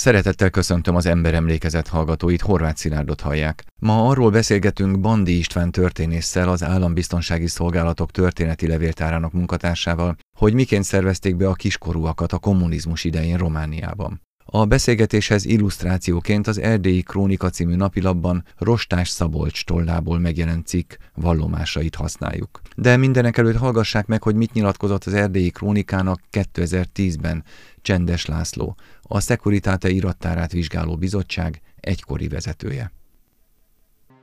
Szeretettel köszöntöm az emberemlékezet hallgatóit, Horváth Szilárdot hallják. Ma arról beszélgetünk Bandi István történésszel, az Állambiztonsági Szolgálatok történeti levéltárának munkatársával, hogy miként szervezték be a kiskorúakat a kommunizmus idején Romániában. A beszélgetéshez illusztrációként az Erdélyi Krónika című napilapban Rostás Szabolcs tollából megjelent cikk vallomásait használjuk. De mindenek előtt hallgassák meg, hogy mit nyilatkozott az Erdélyi Krónikának 2010-ben Csendes László, a Securitate irattárát vizsgáló bizottság egykori vezetője.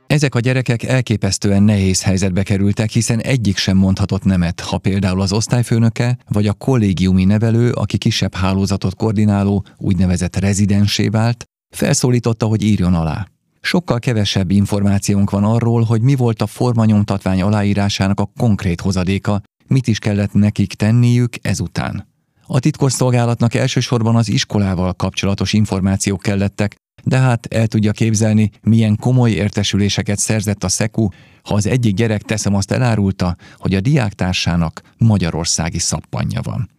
Ezek a gyerekek elképesztően nehéz helyzetbe kerültek, hiszen egyik sem mondhatott nemet, ha például az osztályfőnöke vagy a kollégiumi nevelő, aki kisebb hálózatot koordináló, úgynevezett rezidensé vált, felszólította, hogy írjon alá. Sokkal kevesebb információnk van arról, hogy mi volt a formanyomtatvány aláírásának a konkrét hozadéka, mit is kellett nekik tenniük ezután. A titkosszolgálatnak elsősorban az iskolával kapcsolatos információk kellettek, de hát el tudja képzelni, milyen komoly értesüléseket szerzett a SZEKU, ha az egyik gyerek teszem azt elárulta, hogy a diáktársának magyarországi szappanja van.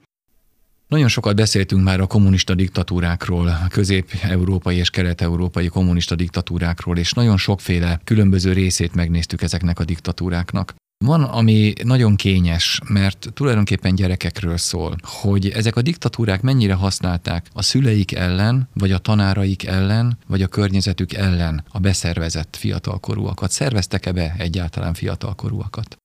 Nagyon sokat beszéltünk már a kommunista diktatúrákról, a közép-európai és kelet-európai kommunista diktatúrákról, és nagyon sokféle különböző részét megnéztük ezeknek a diktatúráknak. Van, ami nagyon kényes, mert tulajdonképpen gyerekekről szól, hogy ezek a diktatúrák mennyire használták a szüleik ellen, vagy a tanáraik ellen, vagy a környezetük ellen a beszervezett fiatalkorúakat. Szerveztek-e be egyáltalán fiatalkorúakat?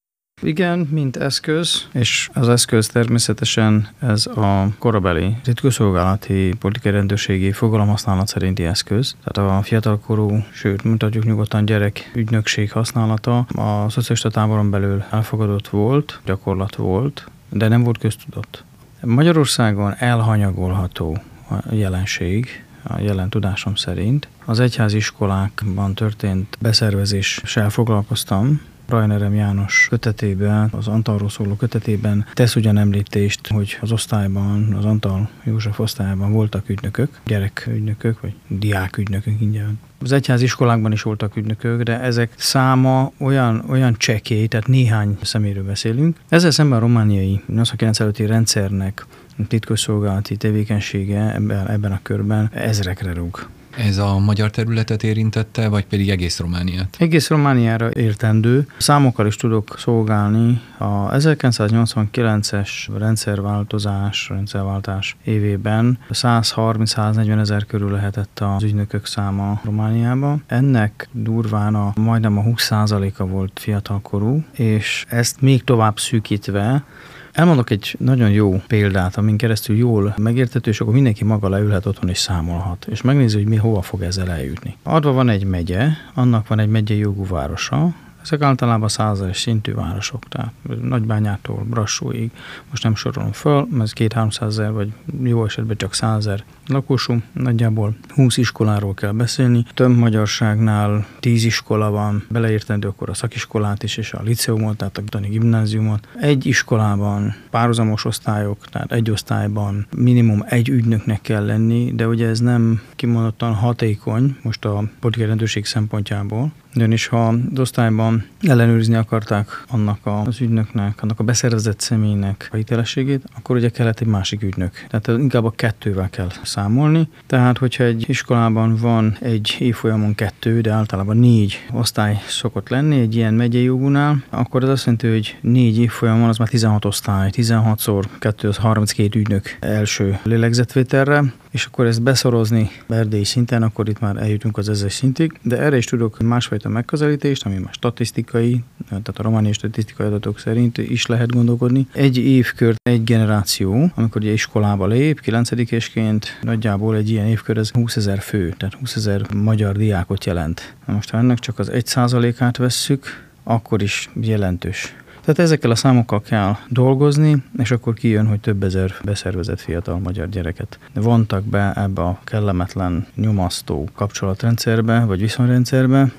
Igen, mint eszköz, és az eszköz természetesen ez a korabeli titkosszolgálati politikai rendőrségi fogalomhasználat szerinti eszköz. Tehát a fiatalkorú, sőt, mutatjuk nyugodtan gyerek ügynökség használata a szocialista táboron belül elfogadott volt, gyakorlat volt, de nem volt köztudott. Magyarországon elhanyagolható a jelenség, a jelen tudásom szerint. Az egyháziskolákban történt beszervezéssel foglalkoztam, Rajnerem János kötetében, az Antalról szóló kötetében tesz ugyan említést, hogy az osztályban, az Antal József osztályában voltak ügynökök, gyerekügynökök, vagy diákügynökök ingyen. Az egyház iskolákban is voltak ügynökök, de ezek száma olyan, olyan csekély, tehát néhány szeméről beszélünk. Ezzel szemben a romániai 89 előtti rendszernek titkosszolgálati tevékenysége ebben a körben ezrekre rúg. Ez a magyar területet érintette, vagy pedig egész Romániát? Egész Romániára értendő. Számokkal is tudok szolgálni. A 1989-es rendszerváltozás, rendszerváltás évében 130-140 ezer körül lehetett az ügynökök száma Romániában. Ennek durván a majdnem a 20%-a volt fiatalkorú, és ezt még tovább szűkítve Elmondok egy nagyon jó példát, amin keresztül jól megértető, és akkor mindenki maga leülhet otthon és számolhat, és megnézi, hogy mi hova fog ezzel eljutni. Adva van egy megye, annak van egy megyei jogú városa, ezek általában százeres szintű városok, tehát Nagybányától Brassóig, most nem sorolom föl, ez két ezer, vagy jó esetben csak százer lakosú, nagyjából 20 iskoláról kell beszélni. Több magyarságnál 10 iskola van, beleértendő akkor a szakiskolát is, és a liceumot, tehát a tani gimnáziumot. Egy iskolában párhuzamos osztályok, tehát egy osztályban minimum egy ügynöknek kell lenni, de ugye ez nem kimondottan hatékony most a politikai rendőrség szempontjából, ugyanis ha az osztályban ellenőrizni akarták annak az ügynöknek, annak a beszervezett személynek a hitelességét, akkor ugye kellett egy másik ügynök. Tehát inkább a kettővel kell számolni. Tehát, hogyha egy iskolában van egy évfolyamon kettő, de általában négy osztály szokott lenni egy ilyen megyei jogúnál, akkor ez azt jelenti, hogy négy évfolyamon az már 16 osztály, 16-szor 2 az 32 ügynök első lélegzetvételre, és akkor ezt beszorozni erdélyi szinten, akkor itt már eljutunk az ezes szintig, de erre is tudok másfajta megközelítést, ami már statisztikai, tehát a romániai statisztikai adatok szerint is lehet gondolkodni. Egy évkör, egy generáció, amikor ugye iskolába lép, 9 ésként, nagyjából egy ilyen évkör ez 20 ezer fő, tehát 20 ezer magyar diákot jelent. Na most ha ennek csak az 1 százalékát vesszük, akkor is jelentős tehát ezekkel a számokkal kell dolgozni, és akkor kijön, hogy több ezer beszervezett fiatal magyar gyereket vontak be ebbe a kellemetlen, nyomasztó kapcsolatrendszerbe, vagy viszonyrendszerbe,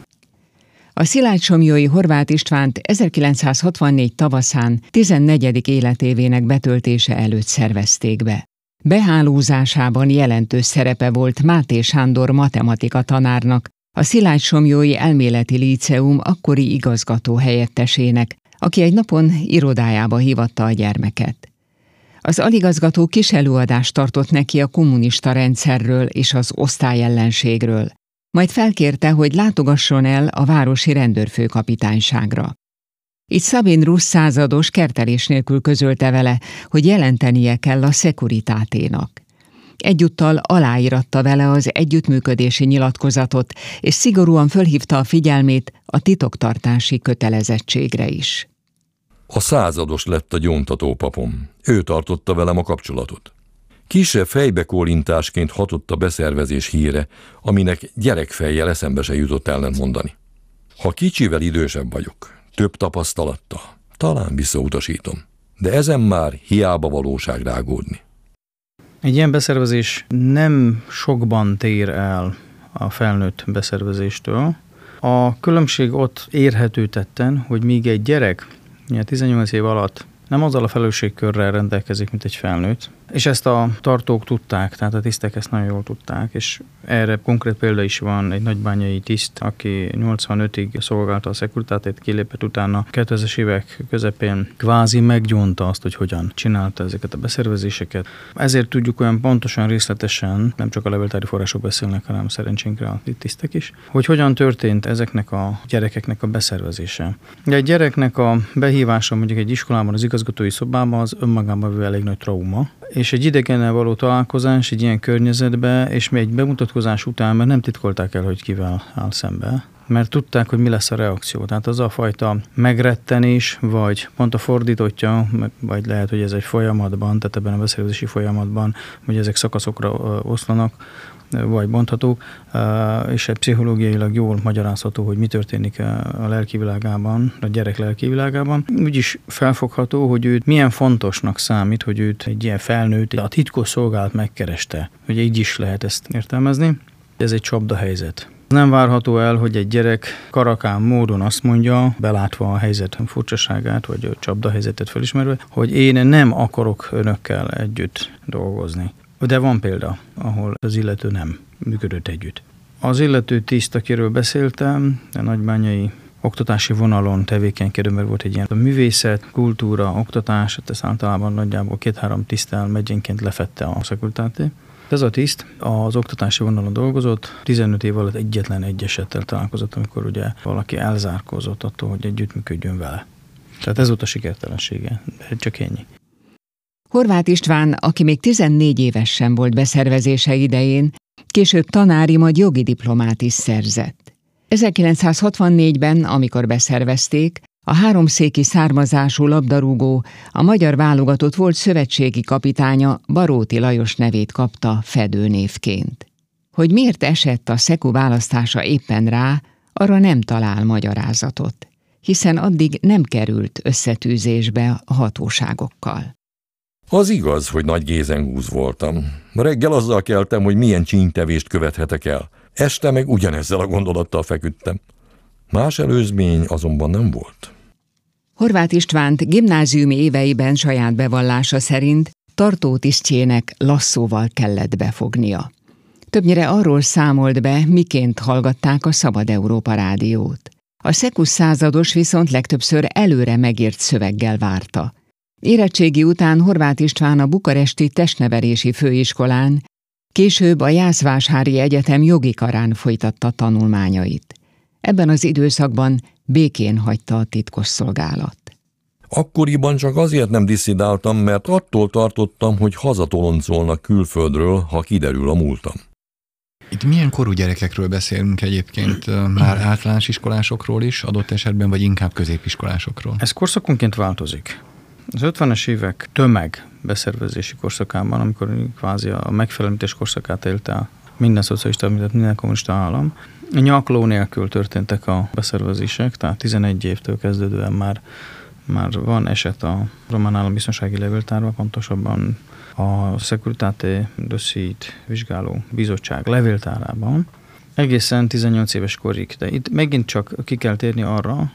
a Szilágysomjói Horváth Istvánt 1964 tavaszán 14. életévének betöltése előtt szervezték be. Behálózásában jelentős szerepe volt Máté Sándor matematika tanárnak, a Szilágysomjói Elméleti Líceum akkori igazgató helyettesének, aki egy napon irodájába hívatta a gyermeket. Az aligazgató kis előadást tartott neki a kommunista rendszerről és az osztályellenségről, majd felkérte, hogy látogasson el a városi rendőrfőkapitányságra. Itt Szabin Rusz százados kertelés nélkül közölte vele, hogy jelentenie kell a szekuritáténak. Egyúttal aláíratta vele az együttműködési nyilatkozatot, és szigorúan fölhívta a figyelmét a titoktartási kötelezettségre is. A százados lett a gyóntató papom. Ő tartotta velem a kapcsolatot. Kisebb fejbekólintásként hatott a beszervezés híre, aminek gyerekfejjel eszembe se jutott ellentmondani. Ha kicsivel idősebb vagyok, több tapasztalatta, talán visszautasítom. De ezen már hiába valóság rágódni. Egy ilyen beszervezés nem sokban tér el a felnőtt beszervezéstől. A különbség ott érhető tetten, hogy míg egy gyerek 18 év alatt nem azzal a felelősségkörrel rendelkezik, mint egy felnőtt, és ezt a tartók tudták, tehát a tisztek ezt nagyon jól tudták, és erre konkrét példa is van, egy nagybányai tiszt, aki 85-ig szolgálta a szekuritátét, kilépett utána 2000-es évek közepén kvázi meggyónta azt, hogy hogyan csinálta ezeket a beszervezéseket. Ezért tudjuk olyan pontosan, részletesen, nem csak a levéltári források beszélnek, hanem szerencsénkre a tisztek is, hogy hogyan történt ezeknek a gyerekeknek a beszervezése. De egy gyereknek a behívása mondjuk egy iskolában, az igazgatói szobában az önmagában elég nagy trauma, és egy idegennel való találkozás egy ilyen környezetbe, és még egy bemutatkozás után, mert nem titkolták el, hogy kivel áll szembe, mert tudták, hogy mi lesz a reakció. Tehát az a fajta megrettenés, vagy pont a fordítottja, vagy lehet, hogy ez egy folyamatban, tehát ebben a beszélgetési folyamatban, hogy ezek szakaszokra oszlanak, vagy bonthatók, és pszichológiailag jól magyarázható, hogy mi történik a lelki világában, a gyerek lelki világában. Úgyis felfogható, hogy őt milyen fontosnak számít, hogy őt egy ilyen felnőtt, a titkos szolgálat megkereste. Ugye így is lehet ezt értelmezni. Ez egy csapda helyzet. Nem várható el, hogy egy gyerek karakán módon azt mondja, belátva a helyzet furcsaságát, vagy a csapda helyzetet felismerve, hogy én nem akarok önökkel együtt dolgozni. De van példa, ahol az illető nem működött együtt. Az illető tiszt, akiről beszéltem, a nagybányai oktatási vonalon tevékenykedő, mert volt egy ilyen a művészet, kultúra, oktatás, hát ez általában nagyjából két-három tisztel megyenként lefette a szekuritáté. Ez a tiszt az oktatási vonalon dolgozott, 15 év alatt egyetlen egy esettel találkozott, amikor ugye valaki elzárkózott attól, hogy együttműködjön vele. Tehát ez volt a sikertelensége, csak ennyi. Horváth István, aki még 14 éves sem volt beszervezése idején, később tanári, majd jogi diplomát is szerzett. 1964-ben, amikor beszervezték, a háromszéki származású labdarúgó, a magyar válogatott volt szövetségi kapitánya Baróti Lajos nevét kapta fedőnévként. Hogy miért esett a Szeku választása éppen rá, arra nem talál magyarázatot, hiszen addig nem került összetűzésbe a hatóságokkal. Az igaz, hogy nagy gézengúz voltam. Reggel azzal keltem, hogy milyen csínytevést követhetek el. Este meg ugyanezzel a gondolattal feküdtem. Más előzmény azonban nem volt. Horváth Istvánt gimnáziumi éveiben saját bevallása szerint tartótisztjének lasszóval kellett befognia. Többnyire arról számolt be, miként hallgatták a Szabad Európa rádiót. A szekusz százados viszont legtöbbször előre megért szöveggel várta – Érettségi után Horváth István a bukaresti testnevelési főiskolán, később a Jászváshári Egyetem jogi karán folytatta tanulmányait. Ebben az időszakban békén hagyta a titkos szolgálat. Akkoriban csak azért nem diszidáltam, mert attól tartottam, hogy hazatoloncolnak külföldről, ha kiderül a múltam. Itt milyen korú gyerekekről beszélünk egyébként? Már általános iskolásokról is adott esetben, vagy inkább középiskolásokról? Ez korszakonként változik. Az 50-es évek tömeg beszervezési korszakában, amikor kvázi a megfelelítés korszakát élte minden szocialista, mint minden kommunista állam, nyakló nélkül történtek a beszervezések, tehát 11 évtől kezdődően már, már van eset a Román Állambiztonsági Levéltárban, pontosabban a Securitate Dossiit vizsgáló bizottság levéltárában, egészen 18 éves korig. De itt megint csak ki kell térni arra,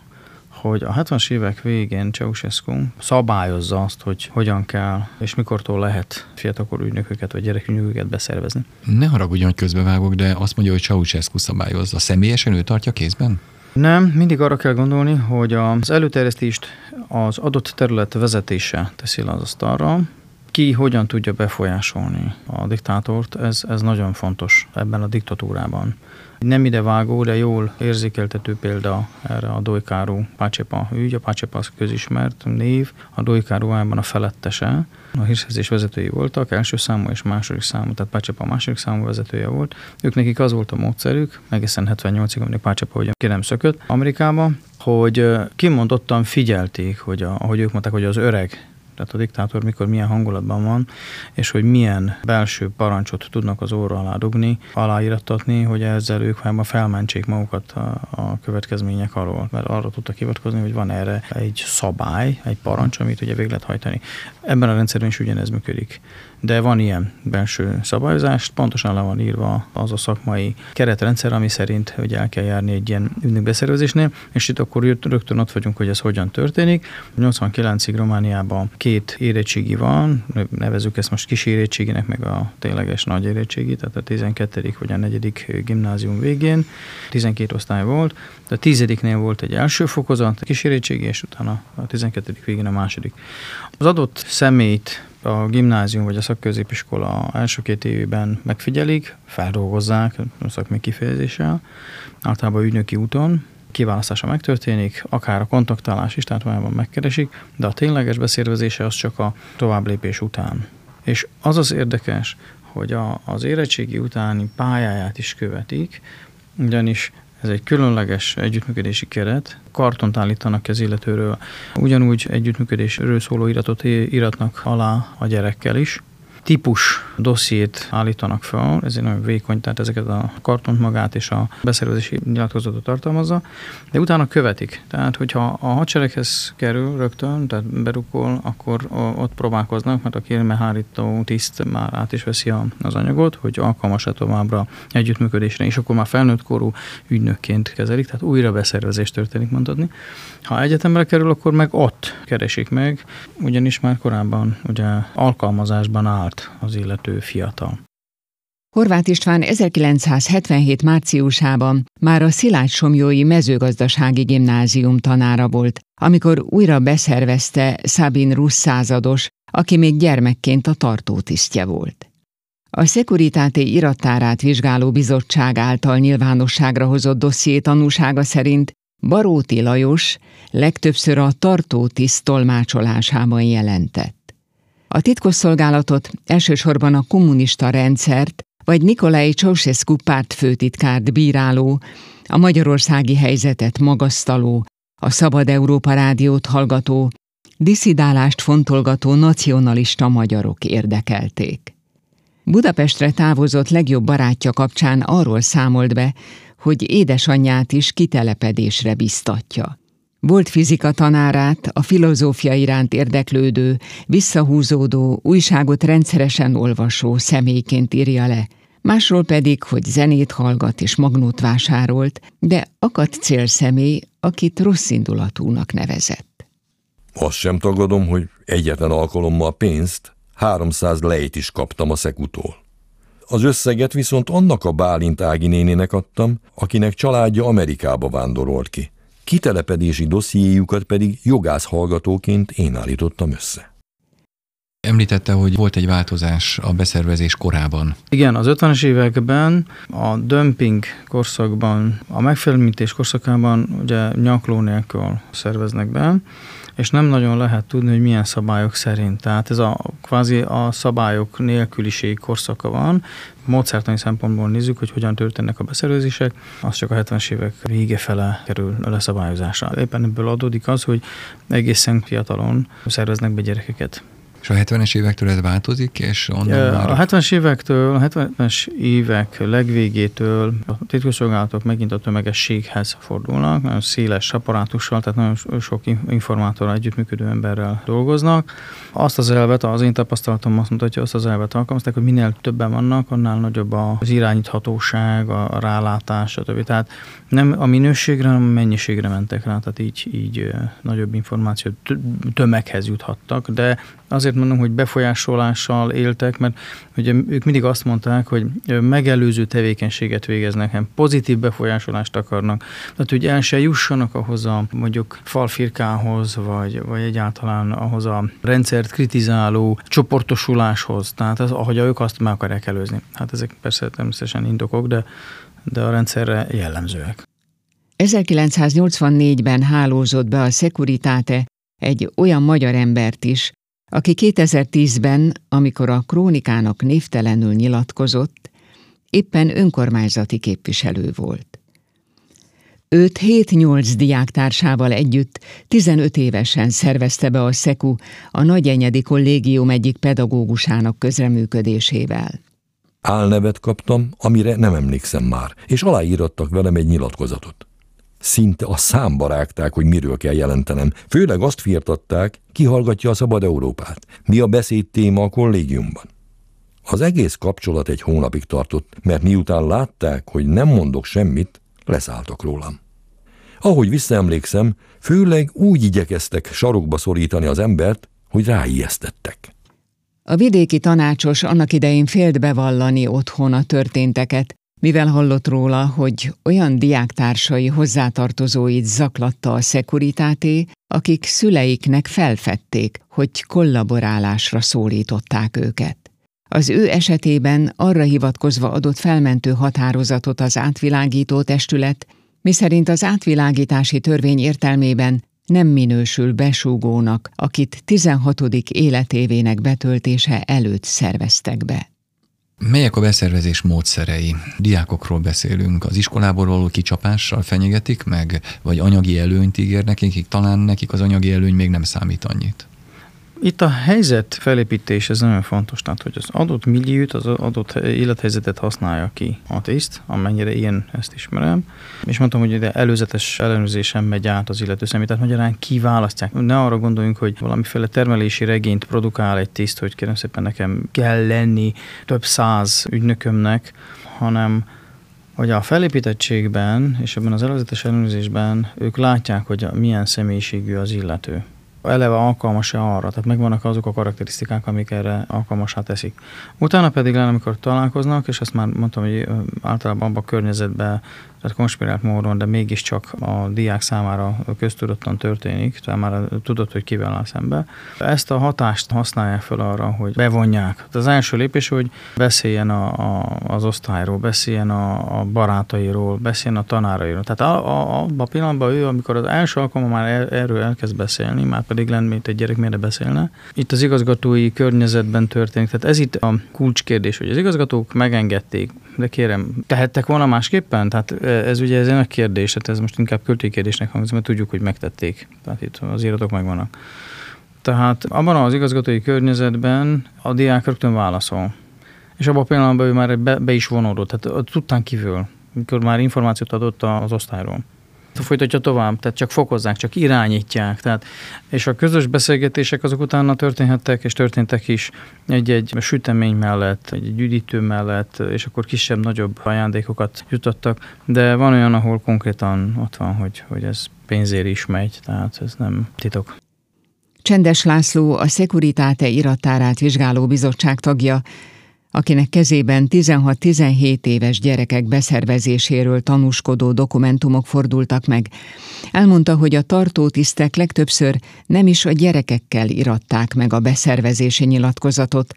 hogy a 70-es évek végén Ceausescu szabályozza azt, hogy hogyan kell és mikortól lehet fiatalkorú ügynököket vagy gyerekügynököket beszervezni. Ne haragudjon, hogy közbevágok, de azt mondja, hogy Ceausescu szabályozza. Személyesen ő tartja kézben? Nem, mindig arra kell gondolni, hogy az előterjesztést az adott terület vezetése teszi le az asztalra, ki hogyan tudja befolyásolni a diktátort, ez, ez nagyon fontos ebben a diktatúrában. Nem idevágó, de jól érzékeltető példa erre a Dojkáru Pácsepa ügy. A Pácsepa az közismert név, a Dojkáru álban a felettese. A hírszerzés vezetői voltak, első számú és második számú, tehát Pácsepa második számú vezetője volt. Ők nekik az volt a módszerük, egészen 78-ig, amíg Pácsepa ugye ki nem szökött Amerikába, hogy kimondottan figyelték, hogy a, ahogy ők mondták, hogy az öreg tehát a diktátor mikor milyen hangulatban van, és hogy milyen belső parancsot tudnak az óra alá dugni, aláírattatni, hogy ezzel ők már felmentsék magukat a, a következmények alól. Mert arra tudtak hivatkozni, hogy van erre egy szabály, egy parancs, amit ugye végre lehet hajtani. Ebben a rendszerben is ugyanez működik de van ilyen belső szabályozás, pontosan le van írva az a szakmai keretrendszer, ami szerint hogy el kell járni egy ilyen ügynökbeszervezésnél, és itt akkor rögtön ott vagyunk, hogy ez hogyan történik. 89-ig Romániában két érettségi van, nevezük ezt most kis érettséginek, meg a tényleges nagy érettségi, tehát a 12. vagy a 4. gimnázium végén, 12 osztály volt, de a 10 volt egy első fokozat, kis érettségi, és utána a 12. végén a második. Az adott személyt a gimnázium vagy a szakközépiskola első két évében megfigyelik, feldolgozzák a szakmai kifejezéssel, általában ügynöki úton, kiválasztása megtörténik, akár a kontaktálás is, tehát valójában megkeresik, de a tényleges beszérvezése az csak a továbblépés után. És az az érdekes, hogy a, az érettségi utáni pályáját is követik, ugyanis ez egy különleges együttműködési keret. Kartont állítanak az illetőről. Ugyanúgy együttműködésről szóló iratot íratnak alá a gyerekkel is típus dossziét állítanak fel, ez egy nagyon vékony, tehát ezeket a kartont magát és a beszervezési nyilatkozatot tartalmazza, de utána követik. Tehát, hogyha a hadsereghez kerül rögtön, tehát berukol, akkor ott próbálkoznak, mert a kérmehárító tiszt már át is veszi az anyagot, hogy alkalmas-e továbbra együttműködésre, és akkor már felnőtt korú ügynökként kezelik, tehát újra beszervezés történik mondani. Ha egyetemre kerül, akkor meg ott keresik meg, ugyanis már korábban ugye alkalmazásban állt az illető fiatal. Horváth István 1977 márciusában már a Szilágy Somjói mezőgazdasági gimnázium tanára volt, amikor újra beszervezte Szabin Rusz százados, aki még gyermekként a tartótisztje volt. A Szekuritáté irattárát vizsgáló bizottság által nyilvánosságra hozott dosszié tanúsága szerint Baróti Lajos legtöbbször a tartótiszt tolmácsolásában jelentett. A titkosszolgálatot elsősorban a kommunista rendszert vagy Nikolai Ceausescu pártfőtitkárt bíráló, a magyarországi helyzetet magasztaló, a Szabad Európa rádiót hallgató, diszidálást fontolgató nacionalista magyarok érdekelték. Budapestre távozott legjobb barátja kapcsán arról számolt be, hogy édesanyját is kitelepedésre biztatja. Volt fizika tanárát, a filozófia iránt érdeklődő, visszahúzódó, újságot rendszeresen olvasó személyként írja le, másról pedig, hogy zenét hallgat és magnót vásárolt, de akadt célszemély, akit rosszindulatúnak nevezett. Azt sem tagadom, hogy egyetlen alkalommal pénzt, 300 lejt is kaptam a szekutól. Az összeget viszont annak a Bálint Ági nénének adtam, akinek családja Amerikába vándorolt ki. Kitelepedési dossziéjukat pedig jogász hallgatóként én állítottam össze. Említette, hogy volt egy változás a beszervezés korában. Igen, az 50-es években a dömping korszakban, a megfelelmítés korszakában ugye nyakló nélkül szerveznek be, és nem nagyon lehet tudni, hogy milyen szabályok szerint. Tehát ez a kvázi a szabályok nélküliség korszaka van. Módszertani szempontból nézzük, hogy hogyan történnek a beszervezések, az csak a 70-es évek vége fele kerül a leszabályozásra. Éppen ebből adódik az, hogy egészen fiatalon szerveznek be gyerekeket. És a 70-es évektől ez változik, és onnan már... A 70-es évektől, a 70-es évek legvégétől a titkosszolgálatok megint a tömegességhez fordulnak, nagyon széles apparátussal, tehát nagyon sok informátorral együttműködő emberrel dolgoznak. Azt az elvet, az én tapasztalatom azt mutatja, azt az elvet alkalmazták, hogy minél többen vannak, annál nagyobb az irányíthatóság, a rálátás, stb. Tehát nem a minőségre, hanem a mennyiségre mentek rá, tehát így, így nagyobb információt tömeghez juthattak, de Azért mondom, hogy befolyásolással éltek, mert ugye ők mindig azt mondták, hogy megelőző tevékenységet végeznek, hanem pozitív befolyásolást akarnak. Tehát, hogy el se jussanak ahhoz a mondjuk falfirkához, vagy, vagy egyáltalán ahhoz a rendszert kritizáló csoportosuláshoz. Tehát az, ahogy ők azt meg akarják előzni. Hát ezek persze természetesen indokok, de, de a rendszerre jellemzőek. 1984-ben hálózott be a Securitate egy olyan magyar embert is, aki 2010-ben, amikor a krónikának névtelenül nyilatkozott, éppen önkormányzati képviselő volt. Őt 7-8 diáktársával együtt 15 évesen szervezte be a SZEKU a Nagyenyedi Kollégium egyik pedagógusának közreműködésével. Álnevet kaptam, amire nem emlékszem már, és aláírattak velem egy nyilatkozatot. Szinte a számba rágták, hogy miről kell jelentenem. Főleg azt firtatták, ki hallgatja a Szabad Európát. Mi a beszéd téma a kollégiumban. Az egész kapcsolat egy hónapig tartott, mert miután látták, hogy nem mondok semmit, leszálltak rólam. Ahogy visszaemlékszem, főleg úgy igyekeztek sarokba szorítani az embert, hogy ráijesztettek. A vidéki tanácsos annak idején félt bevallani otthon a történteket, mivel hallott róla, hogy olyan diáktársai hozzátartozóit zaklatta a szekuritáté, akik szüleiknek felfedték, hogy kollaborálásra szólították őket. Az ő esetében arra hivatkozva adott felmentő határozatot az átvilágító testület, miszerint az átvilágítási törvény értelmében nem minősül besúgónak, akit 16. életévének betöltése előtt szerveztek be. Melyek a beszervezés módszerei? Diákokról beszélünk, az iskolából való kicsapással fenyegetik meg, vagy anyagi előnyt ígér nekik, talán nekik az anyagi előny még nem számít annyit. Itt a helyzet felépítés, ez nagyon fontos, tehát hogy az adott milliót, az adott élethelyzetet használja ki a tiszt, amennyire én ezt ismerem. És mondtam, hogy ide előzetes ellenőrzésen megy át az illető személy, tehát magyarán kiválasztják. Ne arra gondoljunk, hogy valamiféle termelési regényt produkál egy tiszt, hogy kérem szépen nekem kell lenni több száz ügynökömnek, hanem hogy a felépítettségben és ebben az előzetes ellenőrzésben ők látják, hogy milyen személyiségű az illető eleve alkalmas-e arra, tehát megvannak azok a karakterisztikák, amik erre alkalmasá teszik. Utána pedig lenne, amikor találkoznak, és ezt már mondtam, hogy általában abban a környezetben tehát konspirált módon, de mégiscsak a diák számára köztudottan történik, tehát már tudod, hogy kivel áll szembe. Ezt a hatást használják fel arra, hogy bevonják. Az első lépés, hogy beszéljen a, a, az osztályról, beszéljen a, a barátairól, beszéljen a tanárairól. Tehát a, a, abban a pillanatban ő, amikor az első alkalommal már er, erről elkezd beszélni, már pedig lenne, mint egy gyerek miért beszélne. Itt az igazgatói környezetben történik. Tehát ez itt a kulcskérdés, hogy az igazgatók megengedték, de kérem, tehettek volna másképpen? Tehát ez ugye ez egy nagy kérdés, hát ez most inkább költőkérdésnek hangzik, mert tudjuk, hogy megtették. Tehát itt az iratok megvannak. Tehát abban az igazgatói környezetben a diák rögtön válaszol. És abban a pillanatban ő már be, be is vonódott, tehát tudtán kívül, mikor már információt adott az osztályról folytatja tovább, tehát csak fokozzák, csak irányítják. Tehát, és a közös beszélgetések azok utána történhettek, és történtek is egy-egy sütemény mellett, egy üdítő mellett, és akkor kisebb-nagyobb ajándékokat jutottak, de van olyan, ahol konkrétan ott van, hogy, hogy ez pénzért is megy, tehát ez nem titok. Csendes László, a Szekuritáte irattárát vizsgáló bizottság tagja, akinek kezében 16-17 éves gyerekek beszervezéséről tanúskodó dokumentumok fordultak meg. Elmondta, hogy a tartótisztek legtöbbször nem is a gyerekekkel iratták meg a beszervezési nyilatkozatot,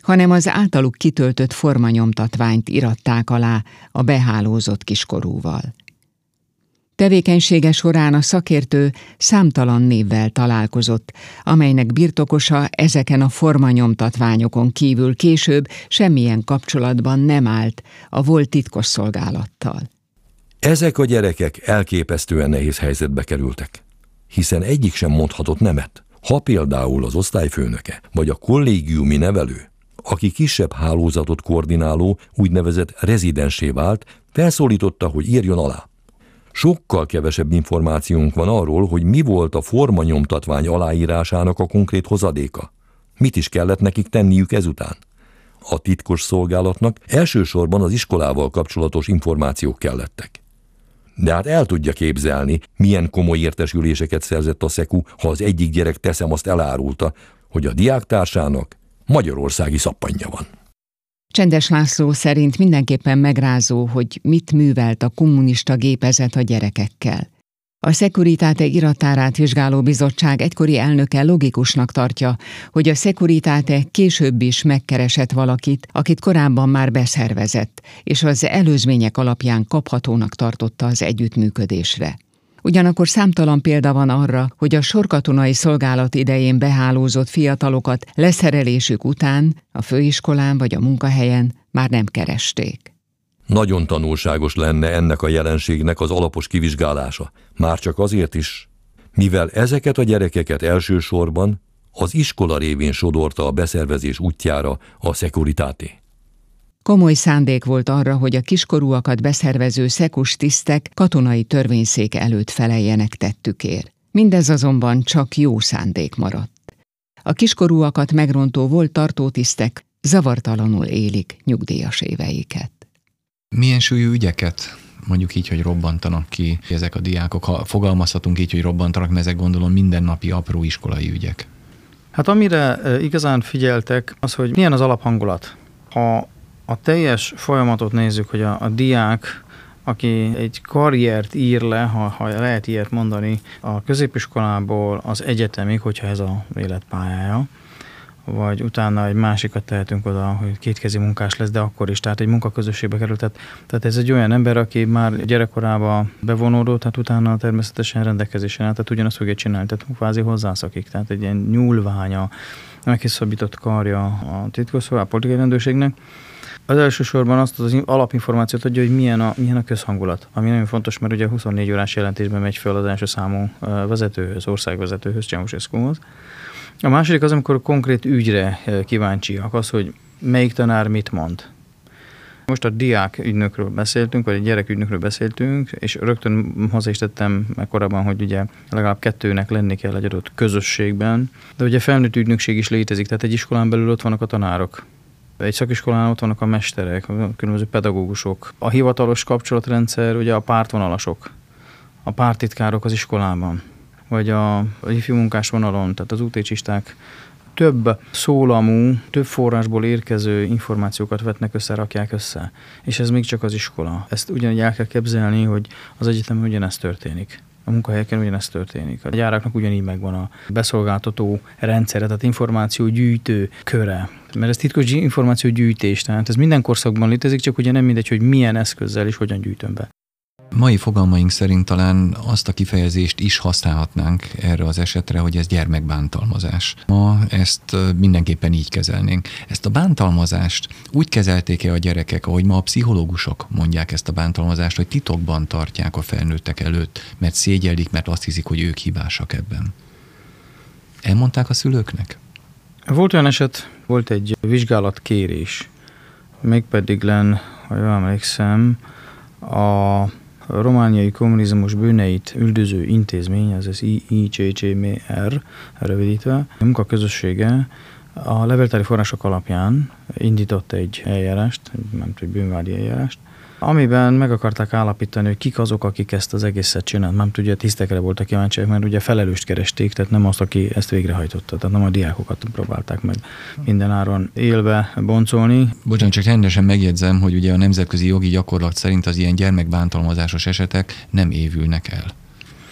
hanem az általuk kitöltött formanyomtatványt iratták alá a behálózott kiskorúval. Tevékenysége során a szakértő számtalan névvel találkozott, amelynek birtokosa ezeken a formanyomtatványokon kívül később semmilyen kapcsolatban nem állt a volt titkos szolgálattal. Ezek a gyerekek elképesztően nehéz helyzetbe kerültek, hiszen egyik sem mondhatott nemet. Ha például az osztályfőnöke vagy a kollégiumi nevelő, aki kisebb hálózatot koordináló, úgynevezett rezidensé vált, felszólította, hogy írjon alá. Sokkal kevesebb információnk van arról, hogy mi volt a formanyomtatvány aláírásának a konkrét hozadéka. Mit is kellett nekik tenniük ezután? A titkos szolgálatnak elsősorban az iskolával kapcsolatos információk kellettek. De hát el tudja képzelni, milyen komoly értesüléseket szerzett a Szeku, ha az egyik gyerek teszem azt elárulta, hogy a diáktársának magyarországi szappanja van. Csendes László szerint mindenképpen megrázó, hogy mit művelt a kommunista gépezet a gyerekekkel. A Securitate iratárát vizsgáló bizottság egykori elnöke logikusnak tartja, hogy a Securitate később is megkeresett valakit, akit korábban már beszervezett, és az előzmények alapján kaphatónak tartotta az együttműködésre. Ugyanakkor számtalan példa van arra, hogy a sorkatonai szolgálat idején behálózott fiatalokat leszerelésük után a főiskolán vagy a munkahelyen már nem keresték. Nagyon tanulságos lenne ennek a jelenségnek az alapos kivizsgálása. Már csak azért is, mivel ezeket a gyerekeket elsősorban az iskola révén sodorta a beszervezés útjára a szekuritáté. Komoly szándék volt arra, hogy a kiskorúakat beszervező szekus tisztek katonai törvényszék előtt feleljenek tettükért. Mindez azonban csak jó szándék maradt. A kiskorúakat megrontó volt tartótisztek zavartalanul élik nyugdíjas éveiket. Milyen súlyú ügyeket mondjuk így, hogy robbantanak ki ezek a diákok, ha fogalmazhatunk így, hogy robbantanak, mert ezek gondolom mindennapi apró iskolai ügyek. Hát amire igazán figyeltek, az, hogy milyen az alaphangulat. Ha a teljes folyamatot nézzük, hogy a, a diák, aki egy karriert ír le, ha, ha lehet ilyet mondani, a középiskolából az egyetemig, hogyha ez a életpályája, vagy utána egy másikat tehetünk oda, hogy kétkezi munkás lesz, de akkor is, tehát egy munkaközösségbe került. Tehát, tehát ez egy olyan ember, aki már gyerekkorában bevonódott, tehát utána természetesen rendelkezésen áll, tehát ugyanazt fogja csinálni, tehát kvázi hozzászakik, tehát egy ilyen nyúlványa, meghiszabított karja a titkosszolgálat, a politikai rendőrségnek, az elsősorban azt az alapinformációt adja, hogy milyen a, milyen a közhangulat, ami nagyon fontos, mert ugye 24 órás jelentésben megy föl az első számú vezetőhöz, országvezetőhöz, Ceausescuhoz. A második az, amikor konkrét ügyre kíváncsiak, az, hogy melyik tanár mit mond. Most a diák ügynökről beszéltünk, vagy a gyerek ügynökről beszéltünk, és rögtön hozzá is tettem korábban, hogy ugye legalább kettőnek lenni kell egy adott közösségben, de ugye felnőtt ügynökség is létezik, tehát egy iskolán belül ott vannak a tanárok, egy szakiskolán ott vannak a mesterek, a különböző pedagógusok. A hivatalos kapcsolatrendszer ugye a pártvonalasok, a pártitkárok az iskolában, vagy a, a ifjú munkás vonalon, tehát az útécsisták több szólamú, több forrásból érkező információkat vetnek össze, rakják össze. És ez még csak az iskola. Ezt ugyanígy el kell képzelni, hogy az egyetemen ugyanezt történik. A munkahelyeken ugyanezt történik. A gyáraknak ugyanígy megvan a beszolgáltató rendszere, tehát információ gyűjtő köre. Mert ez titkos információ gyűjtés, tehát ez minden korszakban létezik, csak ugye nem mindegy, hogy milyen eszközzel és hogyan gyűjtöm be. Mai fogalmaink szerint talán azt a kifejezést is használhatnánk erre az esetre, hogy ez gyermekbántalmazás. Ma ezt mindenképpen így kezelnénk. Ezt a bántalmazást úgy kezelték-e a gyerekek, ahogy ma a pszichológusok mondják ezt a bántalmazást, hogy titokban tartják a felnőttek előtt, mert szégyellik, mert azt hiszik, hogy ők hibásak ebben. Elmondták a szülőknek? Volt olyan eset, volt egy vizsgálatkérés, mégpedig len, ha jól emlékszem, a romániai kommunizmus bűneit üldöző intézmény, ez az ICCMR rövidítve, a munkaközössége a levéltári források alapján indított egy eljárást, nem tudom, bűnvádi eljárást, amiben meg akarták állapítani, hogy kik azok, akik ezt az egészet csinált. Nem tudja, tisztekre voltak kíváncsiak, mert ugye felelőst keresték, tehát nem azt, aki ezt végrehajtotta, tehát nem a diákokat próbálták meg minden áron élve boncolni. Bocsánat, csak rendesen megjegyzem, hogy ugye a nemzetközi jogi gyakorlat szerint az ilyen gyermekbántalmazásos esetek nem évülnek el.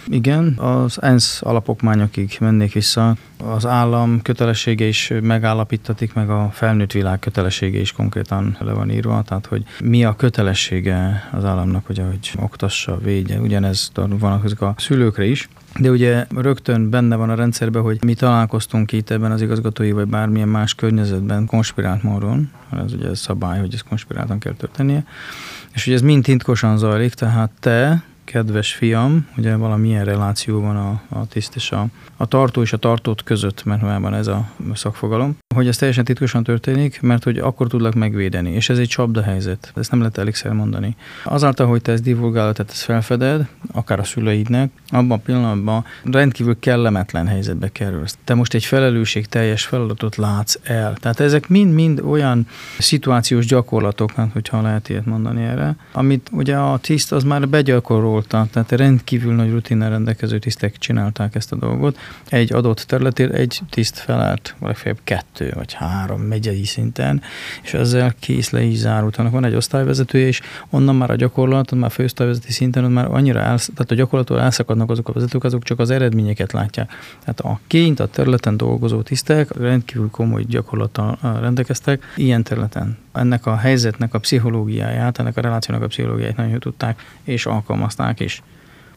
Igen, az ENSZ alapokmányokig mennék vissza. Az állam kötelessége is megállapítatik, meg a felnőtt világ kötelessége is konkrétan le van írva, tehát hogy mi a kötelessége az államnak, hogy ahogy oktassa, védje, ugyanez van a szülőkre is. De ugye rögtön benne van a rendszerben, hogy mi találkoztunk itt ebben az igazgatói vagy bármilyen más környezetben konspirált módon, ez ugye szabály, hogy ez konspiráltan kell történnie, és hogy ez mind titkosan zajlik, tehát te kedves fiam, ugye valamilyen reláció van a, a tiszt és a, a tartó és a tartót között, mert valójában ez a szakfogalom. hogy ez teljesen titkosan történik, mert hogy akkor tudlak megvédeni, és ez egy csapda helyzet. Ezt nem lehet elégszer mondani. Azáltal, hogy te ezt divulgálod, tehát ezt felfeded, akár a szüleidnek, abban a pillanatban rendkívül kellemetlen helyzetbe kerülsz. Te most egy felelősség teljes feladatot látsz el. Tehát ezek mind-mind olyan szituációs gyakorlatok, hát, hogyha lehet ilyet mondani erre, amit ugye a tiszt az már begyakorolta, tehát rendkívül nagy rutinnel rendelkező tisztek csinálták ezt a dolgot. Egy adott területért egy tiszt felelt, vagy kettő vagy három megyei szinten, és ezzel kész le is zárult. Annak van egy osztályvezetője, és onnan már a gyakorlaton, már főosztályvezeti szinten, már annyira elsz, tehát a gyakorlattól elszakadnak azok a vezetők, azok csak az eredményeket látják. Tehát a ként a területen dolgozó tisztek rendkívül komoly gyakorlattal rendelkeztek ilyen területen. Ennek a helyzetnek a pszichológiáját, ennek a relációnak a pszichológiáját nagyon tudták és alkalmazták is.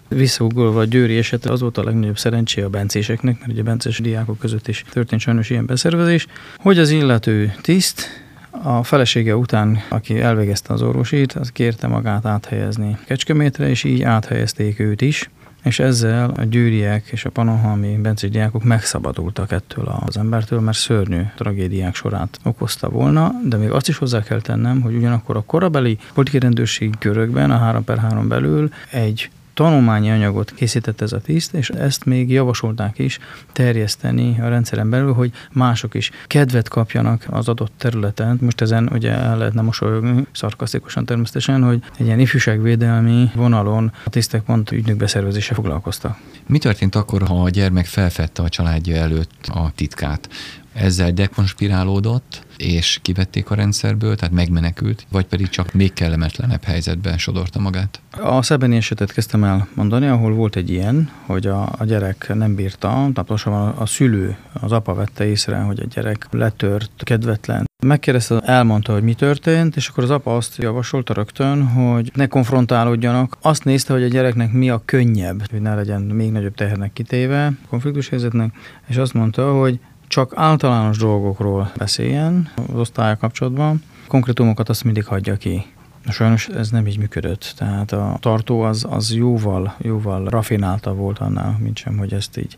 Visszaugolva a győri esetre az volt a legnagyobb szerencsé a bencéseknek, mert ugye bences diákok között is történt sajnos ilyen beszervezés, hogy az illető tiszt a felesége után, aki elvégezte az orvosit, az kérte magát áthelyezni Kecskemétre, és így áthelyezték őt is és ezzel a győriek és a panohalmi bencés diákok megszabadultak ettől az embertől, mert szörnyű tragédiák sorát okozta volna, de még azt is hozzá kell tennem, hogy ugyanakkor a korabeli politikai rendőrség körökben, a 3 per 3 belül egy tanulmányi anyagot készített ez a tiszt, és ezt még javasolták is terjeszteni a rendszeren belül, hogy mások is kedvet kapjanak az adott területen. Most ezen ugye el lehetne mosolyogni, szarkasztikusan természetesen, hogy egy ilyen ifjúságvédelmi vonalon a tisztek pont ügynök beszervezése foglalkoztak. Mi történt akkor, ha a gyermek felfedte a családja előtt a titkát? ezzel dekonspirálódott, és kivették a rendszerből, tehát megmenekült, vagy pedig csak még kellemetlenebb helyzetben sodorta magát? A szebeni esetet kezdtem el mondani, ahol volt egy ilyen, hogy a, a gyerek nem bírta, a, a szülő, az apa vette észre, hogy a gyerek letört, kedvetlen. Megkérdezte, elmondta, hogy mi történt, és akkor az apa azt javasolta rögtön, hogy ne konfrontálódjanak. Azt nézte, hogy a gyereknek mi a könnyebb, hogy ne legyen még nagyobb tehernek kitéve, konfliktus helyzetnek, és azt mondta, hogy csak általános dolgokról beszéljen az osztályok kapcsolatban, konkrétumokat azt mindig hagyja ki. Sajnos ez nem így működött. Tehát a tartó az, az jóval, jóval rafináltabb volt annál, mint sem, hogy ezt így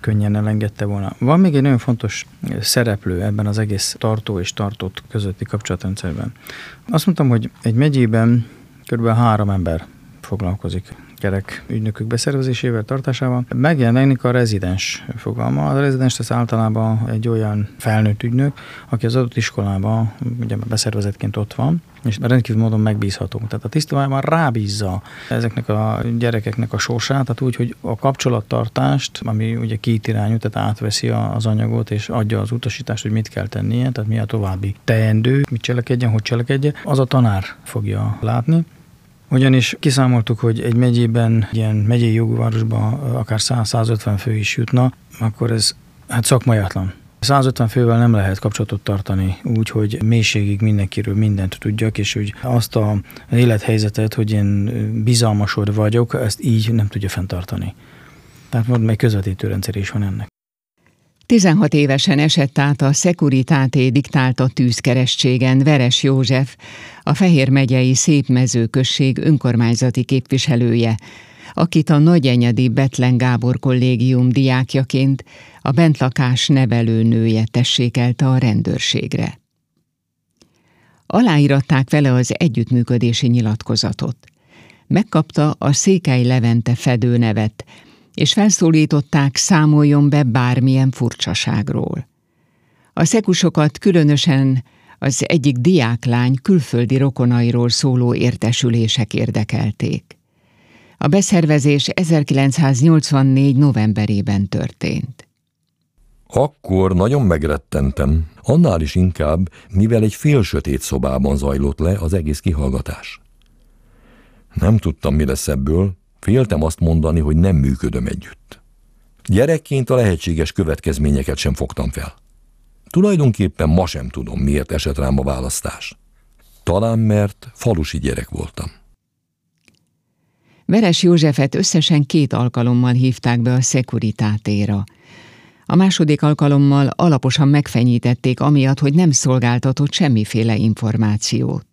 könnyen elengedte volna. Van még egy nagyon fontos szereplő ebben az egész tartó és tartott közötti kapcsolatrendszerben. Azt mondtam, hogy egy megyében kb. három ember foglalkozik gyerek ügynökök beszervezésével, tartásával. Megjelenik a rezidens fogalma. A rezidens az általában egy olyan felnőtt ügynök, aki az adott iskolában ugye beszervezetként ott van, és rendkívül módon megbízható. Tehát a tiszta már rábízza ezeknek a gyerekeknek a sorsát, tehát úgy, hogy a kapcsolattartást, ami ugye két irányú, tehát átveszi az anyagot, és adja az utasítást, hogy mit kell tennie, tehát mi a további teendő, mit cselekedjen, hogy cselekedje, az a tanár fogja látni. Ugyanis kiszámoltuk, hogy egy megyében, ilyen megyei jogvárosban akár 100-150 fő is jutna, akkor ez hát szakmaiatlan. 150 fővel nem lehet kapcsolatot tartani úgy, hogy mélységig mindenkiről mindent tudjak, és hogy azt a élethelyzetet, hogy én bizalmasod vagyok, ezt így nem tudja fenntartani. Tehát mondom, egy közvetítő rendszer is van ennek. 16 évesen esett át a Securitáté diktálta tűzkerestségen Veres József, a Fehér megyei Szépmezőközség önkormányzati képviselője, akit a Nagyenyedi Betlen Gábor kollégium diákjaként a bentlakás nevelőnője tessékelte a rendőrségre. Aláíratták vele az együttműködési nyilatkozatot. Megkapta a Székely Levente fedőnevet, és felszólították, számoljon be bármilyen furcsaságról. A szekusokat különösen az egyik diáklány külföldi rokonairól szóló értesülések érdekelték. A beszervezés 1984. novemberében történt. Akkor nagyon megrettentem, annál is inkább, mivel egy fél sötét szobában zajlott le az egész kihallgatás. Nem tudtam, mi lesz ebből, Féltem azt mondani, hogy nem működöm együtt. Gyerekként a lehetséges következményeket sem fogtam fel. Tulajdonképpen ma sem tudom, miért esett rám a választás. Talán mert falusi gyerek voltam. Veres Józsefet összesen két alkalommal hívták be a szekuritátéra. A második alkalommal alaposan megfenyítették amiatt, hogy nem szolgáltatott semmiféle információt.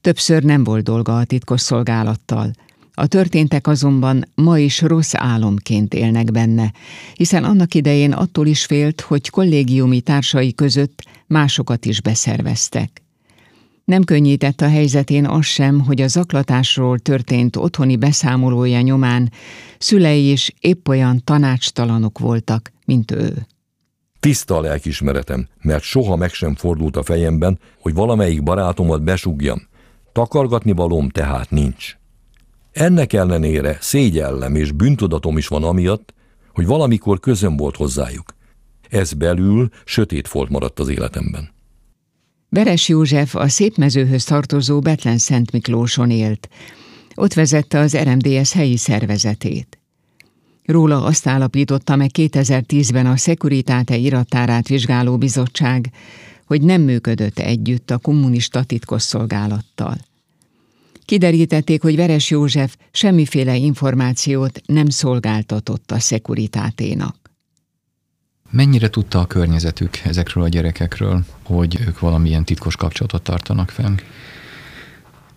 Többször nem volt dolga a titkos szolgálattal – A történtek azonban ma is rossz álomként élnek benne, hiszen annak idején attól is félt, hogy kollégiumi társai között másokat is beszerveztek. Nem könnyített a helyzetén az sem, hogy a zaklatásról történt otthoni beszámolója nyomán szülei is épp olyan tanácstalanok voltak, mint ő. Tiszta a lelkismeretem, mert soha meg sem fordult a fejemben, hogy valamelyik barátomat besúgjam. Takargatni valóm tehát nincs. Ennek ellenére szégyellem és bűntudatom is van amiatt, hogy valamikor közöm volt hozzájuk. Ez belül sötét folt maradt az életemben. Beres József a Szépmezőhöz tartozó Betlen Szent Miklóson élt. Ott vezette az RMDS helyi szervezetét. Róla azt állapította meg 2010-ben a Szekuritáte irattárát vizsgáló bizottság, hogy nem működött együtt a kommunista titkosszolgálattal. Kiderítették, hogy Veres József semmiféle információt nem szolgáltatott a szekuritáténak. Mennyire tudta a környezetük ezekről a gyerekekről, hogy ők valamilyen titkos kapcsolatot tartanak fenn?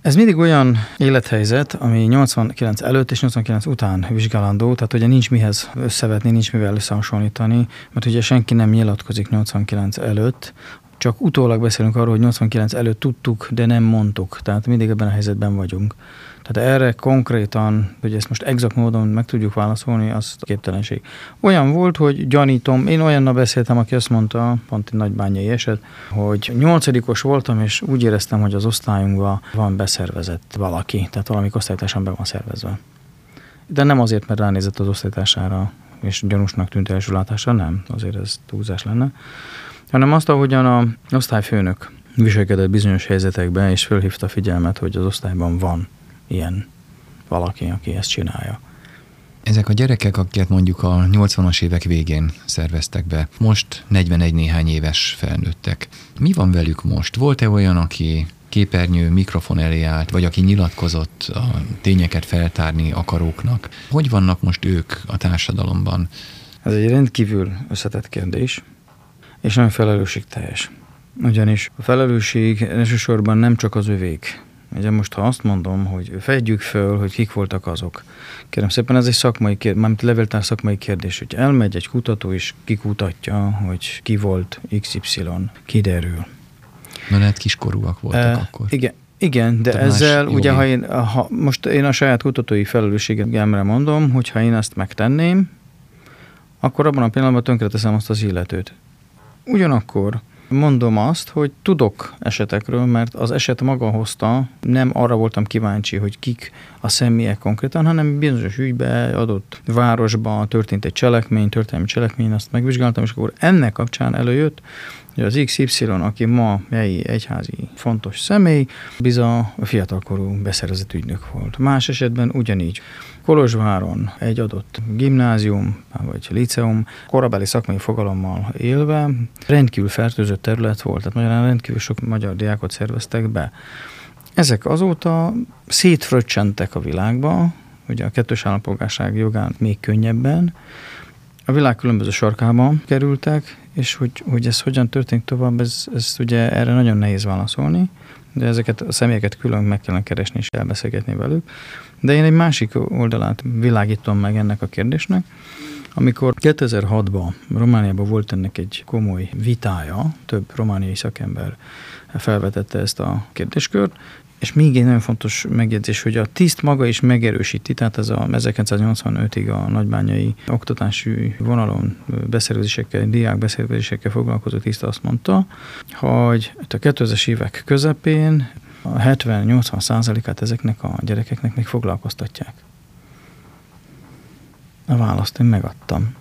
Ez mindig olyan élethelyzet, ami 89 előtt és 89 után vizsgálandó, tehát ugye nincs mihez összevetni, nincs mivel összehasonlítani, mert ugye senki nem nyilatkozik 89 előtt, csak utólag beszélünk arról, hogy 89 előtt tudtuk, de nem mondtuk. Tehát mindig ebben a helyzetben vagyunk. Tehát erre konkrétan, hogy ezt most exakt módon meg tudjuk válaszolni, az képtelenség. Olyan volt, hogy gyanítom, én olyannal beszéltem, aki azt mondta, pont egy nagybányai eset, hogy nyolcadikos voltam, és úgy éreztem, hogy az osztályunkban van beszervezett valaki, tehát valamik osztálytársam be van szervezve. De nem azért, mert ránézett az osztálytársára, és gyanúsnak tűnt első látásra, nem, azért ez túlzás lenne, hanem azt, ahogyan a osztályfőnök viselkedett bizonyos helyzetekben, és fölhívta figyelmet, hogy az osztályban van ilyen valaki, aki ezt csinálja. Ezek a gyerekek, akiket mondjuk a 80-as évek végén szerveztek be, most 41 néhány éves felnőttek. Mi van velük most? Volt-e olyan, aki képernyő, mikrofon elé állt, vagy aki nyilatkozott a tényeket feltárni akaróknak? Hogy vannak most ők a társadalomban? Ez egy rendkívül összetett kérdés, és nagyon felelősségteljes. Ugyanis a felelősség elsősorban nem csak az övék, Ugye most, ha azt mondom, hogy fedjük föl, hogy kik voltak azok. Kérem szépen, ez egy szakmai kérdés, mármint leveltár szakmai kérdés, hogy elmegy egy kutató, és kikutatja, hogy ki volt XY, kiderül. Na lehet kiskorúak voltak e, akkor. Igen, igen, de Te ezzel ugye, ha én, ha most én a saját kutatói felelősségemre mondom, hogy ha én ezt megtenném, akkor abban a pillanatban tönkreteszem azt az illetőt. Ugyanakkor Mondom azt, hogy tudok esetekről, mert az eset maga hozta, nem arra voltam kíváncsi, hogy kik a személyek konkrétan, hanem bizonyos ügybe, adott városban történt egy cselekmény, történelmi cselekmény, azt megvizsgáltam, és akkor ennek kapcsán előjött, hogy az XY, aki ma helyi egyházi fontos személy, biza fiatalkorú beszerzett ügynök volt. Más esetben ugyanígy. Kolozsváron egy adott gimnázium vagy liceum korabeli szakmai fogalommal élve rendkívül fertőzött terület volt, tehát magyarán rendkívül sok magyar diákot szerveztek be. Ezek azóta szétfröccsentek a világba, ugye a kettős állampolgárság jogán még könnyebben, a világ különböző sarkába kerültek, és hogy, hogy ez hogyan történik tovább, ez, ez ugye erre nagyon nehéz válaszolni, de ezeket a személyeket külön meg kellene keresni és elbeszélgetni velük. De én egy másik oldalát világítom meg ennek a kérdésnek. Amikor 2006-ban Romániában volt ennek egy komoly vitája, több romániai szakember felvetette ezt a kérdéskört, és még egy nagyon fontos megjegyzés, hogy a tiszt maga is megerősíti, tehát ez a 1985-ig a nagybányai oktatási vonalon beszervezésekkel, diák beszervezésekkel foglalkozó tiszt azt mondta, hogy a 2000-es évek közepén a 70-80 százalékát ezeknek a gyerekeknek még foglalkoztatják. A választ én megadtam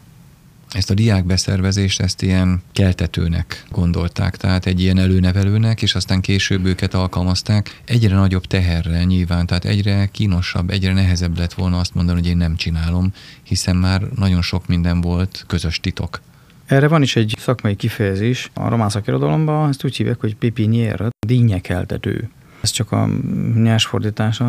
ezt a diák beszervezést, ezt ilyen keltetőnek gondolták, tehát egy ilyen előnevelőnek, és aztán később őket alkalmazták. Egyre nagyobb teherre nyilván, tehát egyre kínosabb, egyre nehezebb lett volna azt mondani, hogy én nem csinálom, hiszen már nagyon sok minden volt közös titok. Erre van is egy szakmai kifejezés a román szakirodalomban, ezt úgy hívják, hogy pipinier, dínyekeltető. Ez csak a nyers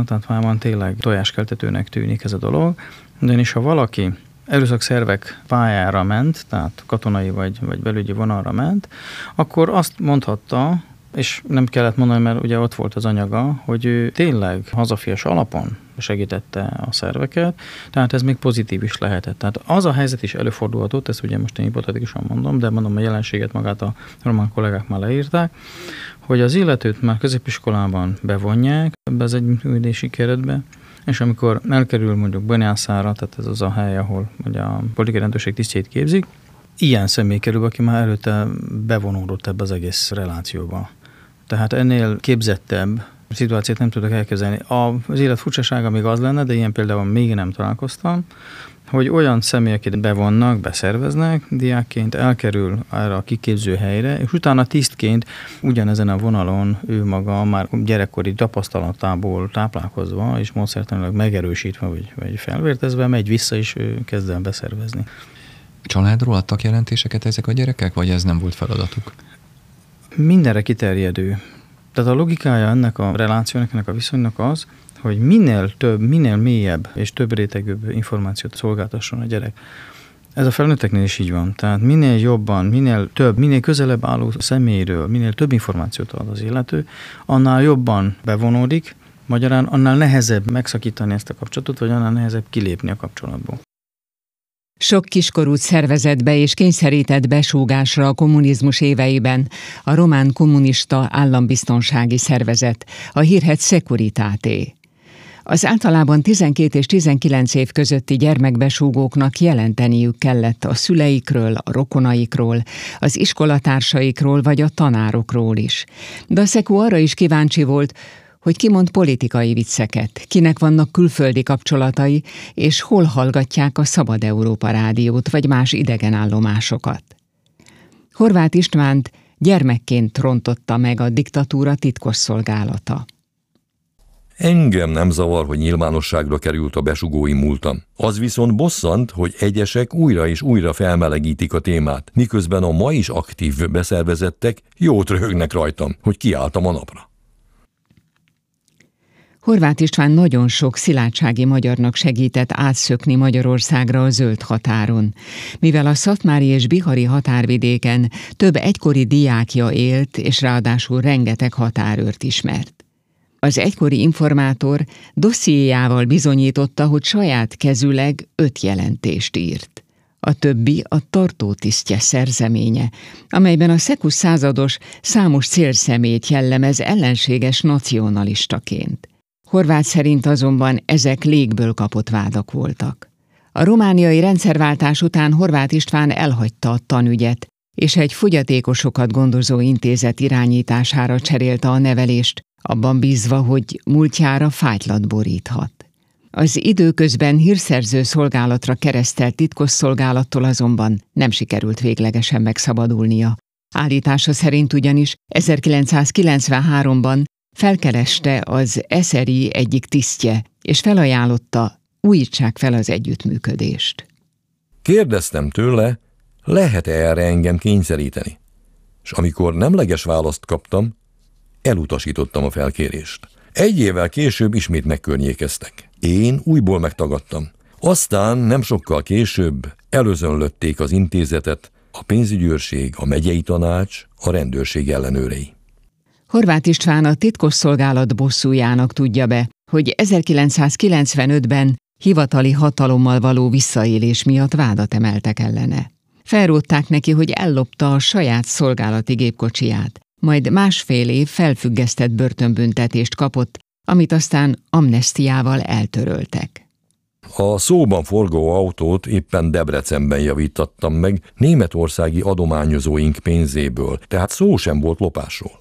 tehát már van tényleg tojáskeltetőnek tűnik ez a dolog. is ha valaki erőszak szervek pályára ment, tehát katonai vagy, vagy belügyi vonalra ment, akkor azt mondhatta, És nem kellett mondani, mert ugye ott volt az anyaga, hogy ő tényleg hazafias alapon segítette a szerveket, tehát ez még pozitív is lehetett. Tehát az a helyzet is előfordulhatott, ezt ugye most én hipotetikusan mondom, de mondom a jelenséget magát a román kollégák már leírták, hogy az illetőt már középiskolában bevonják ebbe az együttműködési keretbe, és amikor elkerül mondjuk Bonyászára, tehát ez az a hely, ahol ugye a politikai rendőrség tisztjét képzik, ilyen személy kerül, aki már előtte bevonódott ebbe az egész relációba. Tehát ennél képzettebb szituációt nem tudok elkezdeni. Az élet furcsasága még az lenne, de ilyen például még nem találkoztam, hogy olyan személyeket bevonnak, beszerveznek, diákként elkerül erre a kiképző helyre, és utána tisztként ugyanezen a vonalon ő maga már gyerekkori tapasztalatából táplálkozva és módszertanilag megerősítve vagy, vagy felvértezve megy vissza, és ő kezd el beszervezni. Családról adtak jelentéseket ezek a gyerekek, vagy ez nem volt feladatuk? Mindenre kiterjedő. Tehát a logikája ennek a relációnak, ennek a viszonynak az, hogy minél több, minél mélyebb és több rétegűbb információt szolgáltasson a gyerek. Ez a felnőtteknél is így van. Tehát minél jobban, minél több, minél közelebb álló személyről, minél több információt ad az illető, annál jobban bevonódik, magyarán annál nehezebb megszakítani ezt a kapcsolatot, vagy annál nehezebb kilépni a kapcsolatból. Sok kiskorút szervezett be és kényszerített besúgásra a kommunizmus éveiben a román kommunista állambiztonsági szervezet, a hírhet Securitate. Az általában 12 és 19 év közötti gyermekbesúgóknak jelenteniük kellett a szüleikről, a rokonaikról, az iskolatársaikról vagy a tanárokról is. De a Szeku arra is kíváncsi volt, hogy ki mond politikai vicceket, kinek vannak külföldi kapcsolatai, és hol hallgatják a Szabad Európa rádiót vagy más idegen állomásokat. Horváth Istvánt gyermekként rontotta meg a diktatúra titkosszolgálata. Engem nem zavar, hogy nyilvánosságra került a besugói múltam. Az viszont bosszant, hogy egyesek újra és újra felmelegítik a témát, miközben a ma is aktív beszervezettek jót röhögnek rajtam, hogy kiálltam a napra. Horváth István nagyon sok szilárdsági magyarnak segített átszökni Magyarországra a zöld határon. Mivel a Szatmári és Bihari határvidéken több egykori diákja élt, és ráadásul rengeteg határőrt ismert. Az egykori informátor dossziéjával bizonyította, hogy saját kezüleg öt jelentést írt. A többi a tartótisztje szerzeménye, amelyben a szekusz százados számos célszemét jellemez ellenséges nacionalistaként. Horváth szerint azonban ezek légből kapott vádak voltak. A romániai rendszerváltás után Horváth István elhagyta a tanügyet, és egy fogyatékosokat gondozó intézet irányítására cserélte a nevelést, abban bízva, hogy múltjára fájtlat boríthat. Az időközben hírszerző szolgálatra keresztelt titkosszolgálattól azonban nem sikerült véglegesen megszabadulnia. Állítása szerint ugyanis 1993-ban felkereste az eszeri egyik tisztje, és felajánlotta, újítsák fel az együttműködést. Kérdeztem tőle, lehet-e erre engem kényszeríteni? És amikor nemleges választ kaptam, elutasítottam a felkérést. Egy évvel később ismét megkörnyékeztek. Én újból megtagadtam. Aztán nem sokkal később előzönlötték az intézetet, a pénzügyőrség, a megyei tanács, a rendőrség ellenőrei. Horváth István a titkosszolgálat bosszújának tudja be, hogy 1995-ben hivatali hatalommal való visszaélés miatt vádat emeltek ellene. Felrótták neki, hogy ellopta a saját szolgálati gépkocsiját, majd másfél év felfüggesztett börtönbüntetést kapott, amit aztán amnestiával eltöröltek. A szóban forgó autót éppen Debrecenben javítattam meg németországi adományozóink pénzéből, tehát szó sem volt lopásról.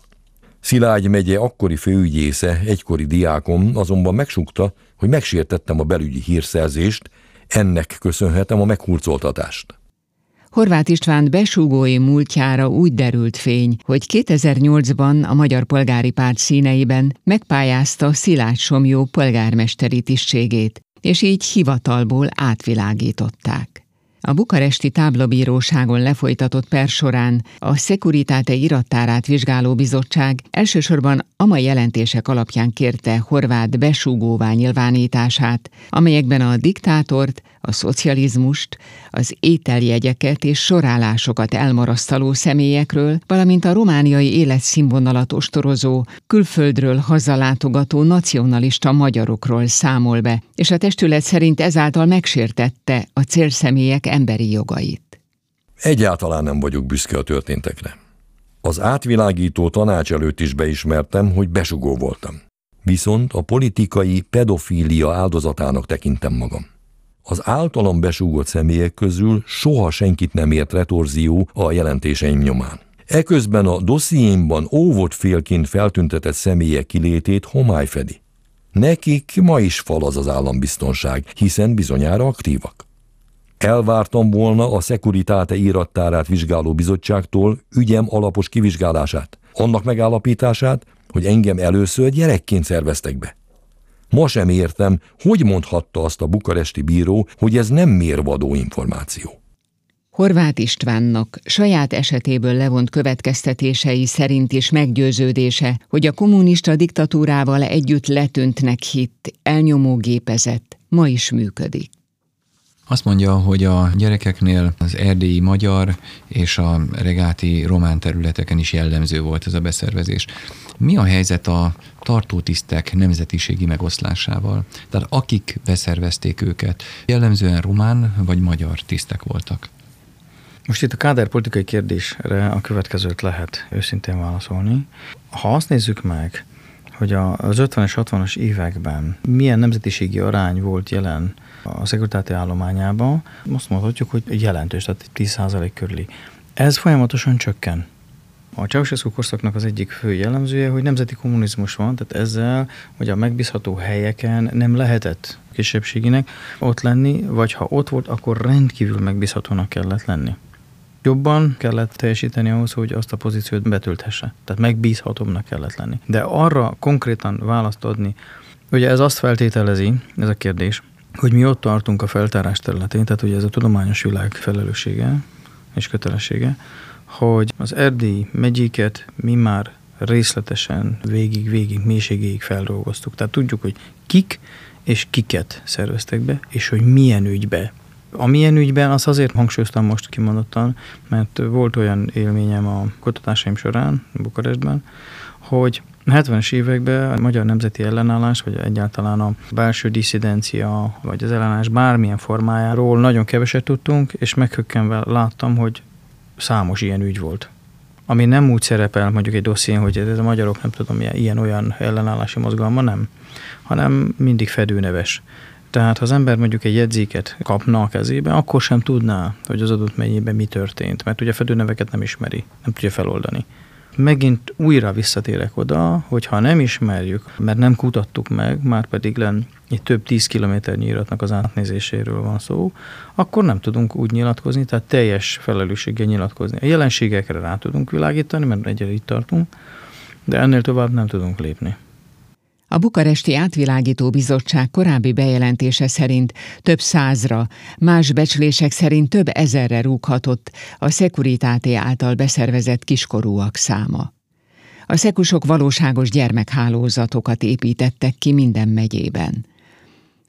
Szilágy megye akkori főügyésze, egykori diákom azonban megsukta, hogy megsértettem a belügyi hírszerzést, ennek köszönhetem a meghurcoltatást. Horváth István besúgói múltjára úgy derült fény, hogy 2008-ban a Magyar Polgári Párt színeiben megpályázta Szilágy Somjó polgármesteri tisztségét, és így hivatalból átvilágították. A bukaresti táblabíróságon lefolytatott per során a Securitate irattárát vizsgáló bizottság elsősorban a mai jelentések alapján kérte Horvát besúgóvá nyilvánítását, amelyekben a diktátort, a szocializmust, az ételjegyeket és sorállásokat elmarasztaló személyekről, valamint a romániai életszínvonalat ostorozó, külföldről hazalátogató nacionalista magyarokról számol be, és a testület szerint ezáltal megsértette a célszemélyek emberi jogait. Egyáltalán nem vagyok büszke a történtekre. Az átvilágító tanács előtt is beismertem, hogy besugó voltam. Viszont a politikai pedofília áldozatának tekintem magam. Az általam besúgott személyek közül soha senkit nem ért retorzió a jelentéseim nyomán. Eközben a dossziémban óvott félként feltüntetett személyek kilétét homály fedi. Nekik ma is fal az az állambiztonság, hiszen bizonyára aktívak. Elvártam volna a Securitate írattárát vizsgáló bizottságtól ügyem alapos kivizsgálását, annak megállapítását, hogy engem először gyerekként szerveztek be. Ma sem értem, hogy mondhatta azt a bukaresti bíró, hogy ez nem mérvadó információ. Horváth Istvánnak saját esetéből levont következtetései szerint is meggyőződése, hogy a kommunista diktatúrával együtt letűntnek hitt, elnyomó gépezet ma is működik. Azt mondja, hogy a gyerekeknél az erdélyi magyar és a regáti román területeken is jellemző volt ez a beszervezés. Mi a helyzet a tartótisztek nemzetiségi megoszlásával? Tehát akik beszervezték őket, jellemzően román vagy magyar tisztek voltak? Most itt a káderpolitikai kérdésre a következőt lehet őszintén válaszolni. Ha azt nézzük meg, hogy az 50-es, 60-as években milyen nemzetiségi arány volt jelen a szekuritáti állományában, azt mondhatjuk, hogy jelentős, tehát 10% körüli. Ez folyamatosan csökken. A Ceausescu korszaknak az egyik fő jellemzője, hogy nemzeti kommunizmus van, tehát ezzel, hogy a megbízható helyeken nem lehetett kisebbséginek ott lenni, vagy ha ott volt, akkor rendkívül megbízhatónak kellett lenni. Jobban kellett teljesíteni ahhoz, hogy azt a pozíciót betölthesse. Tehát megbízhatóbbnak kellett lenni. De arra konkrétan választ adni, ugye ez azt feltételezi, ez a kérdés, hogy mi ott tartunk a feltárás területén, tehát ugye ez a tudományos világ felelőssége és kötelessége, hogy az erdélyi megyéket mi már részletesen végig-végig, mélységéig feldolgoztuk. Tehát tudjuk, hogy kik és kiket szerveztek be, és hogy milyen ügybe. A milyen ügyben, az azért hangsúlyoztam most kimondottan, mert volt olyan élményem a kutatásaim során Bukarestben, hogy 70-es években a magyar nemzeti ellenállás, vagy egyáltalán a belső diszidencia, vagy az ellenállás bármilyen formájáról nagyon keveset tudtunk, és meghökkenve láttam, hogy számos ilyen ügy volt. Ami nem úgy szerepel mondjuk egy dosszién, hogy ez a magyarok nem tudom, ilyen-olyan ellenállási mozgalma, nem, hanem mindig fedőneves. Tehát ha az ember mondjuk egy jegyzéket kapna a kezébe, akkor sem tudná, hogy az adott mennyiben mi történt, mert ugye a fedőneveket nem ismeri, nem tudja feloldani megint újra visszatérek oda, hogy ha nem ismerjük, mert nem kutattuk meg, már pedig len egy több tíz kilométernyi iratnak az átnézéséről van szó, akkor nem tudunk úgy nyilatkozni, tehát teljes felelősséggel nyilatkozni. A jelenségekre rá tudunk világítani, mert egyre itt tartunk, de ennél tovább nem tudunk lépni. A Bukaresti Átvilágító Bizottság korábbi bejelentése szerint több százra, más becslések szerint több ezerre rúghatott a Securitate által beszervezett kiskorúak száma. A szekusok valóságos gyermekhálózatokat építettek ki minden megyében.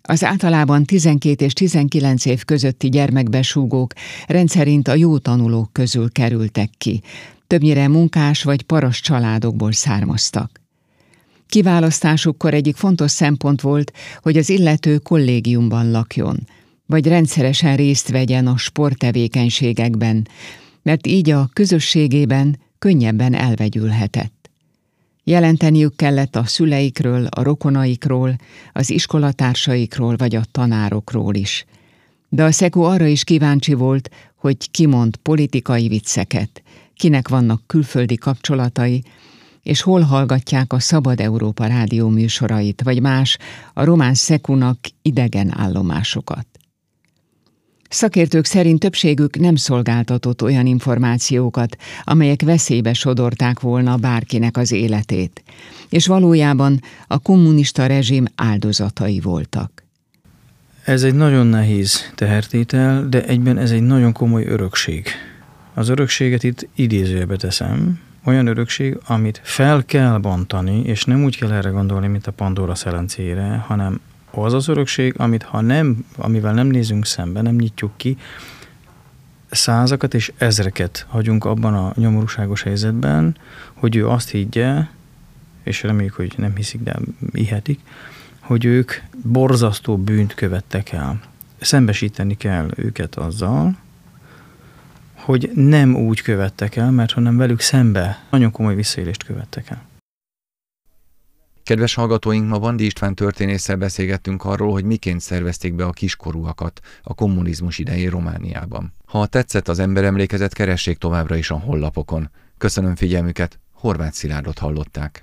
Az általában 12 és 19 év közötti gyermekbesúgók rendszerint a jó tanulók közül kerültek ki, többnyire munkás vagy paras családokból származtak. Kiválasztásukkor egyik fontos szempont volt, hogy az illető kollégiumban lakjon, vagy rendszeresen részt vegyen a sporttevékenységekben, mert így a közösségében könnyebben elvegyülhetett. Jelenteniük kellett a szüleikről, a rokonaikról, az iskolatársaikról vagy a tanárokról is. De a Szekó arra is kíváncsi volt, hogy kimond politikai vicceket, kinek vannak külföldi kapcsolatai, és hol hallgatják a Szabad Európa rádió műsorait, vagy más, a román szekunak idegen állomásokat. Szakértők szerint többségük nem szolgáltatott olyan információkat, amelyek veszélybe sodorták volna bárkinek az életét, és valójában a kommunista rezsim áldozatai voltak. Ez egy nagyon nehéz tehertétel, de egyben ez egy nagyon komoly örökség. Az örökséget itt idézőjebe teszem, olyan örökség, amit fel kell bontani, és nem úgy kell erre gondolni, mint a Pandora szelencére, hanem az az örökség, amit ha nem, amivel nem nézünk szembe, nem nyitjuk ki, százakat és ezreket hagyunk abban a nyomorúságos helyzetben, hogy ő azt higgye, és reméljük, hogy nem hiszik, de ihetik, hogy ők borzasztó bűnt követtek el. Szembesíteni kell őket azzal, hogy nem úgy követtek el, mert hanem velük szembe nagyon komoly visszaélést követtek el. Kedves hallgatóink, ma Bandi István történésszel beszélgettünk arról, hogy miként szervezték be a kiskorúakat a kommunizmus idején Romániában. Ha tetszett az emberemlékezet, keressék továbbra is a hollapokon. Köszönöm figyelmüket, Horváth Szilárdot hallották.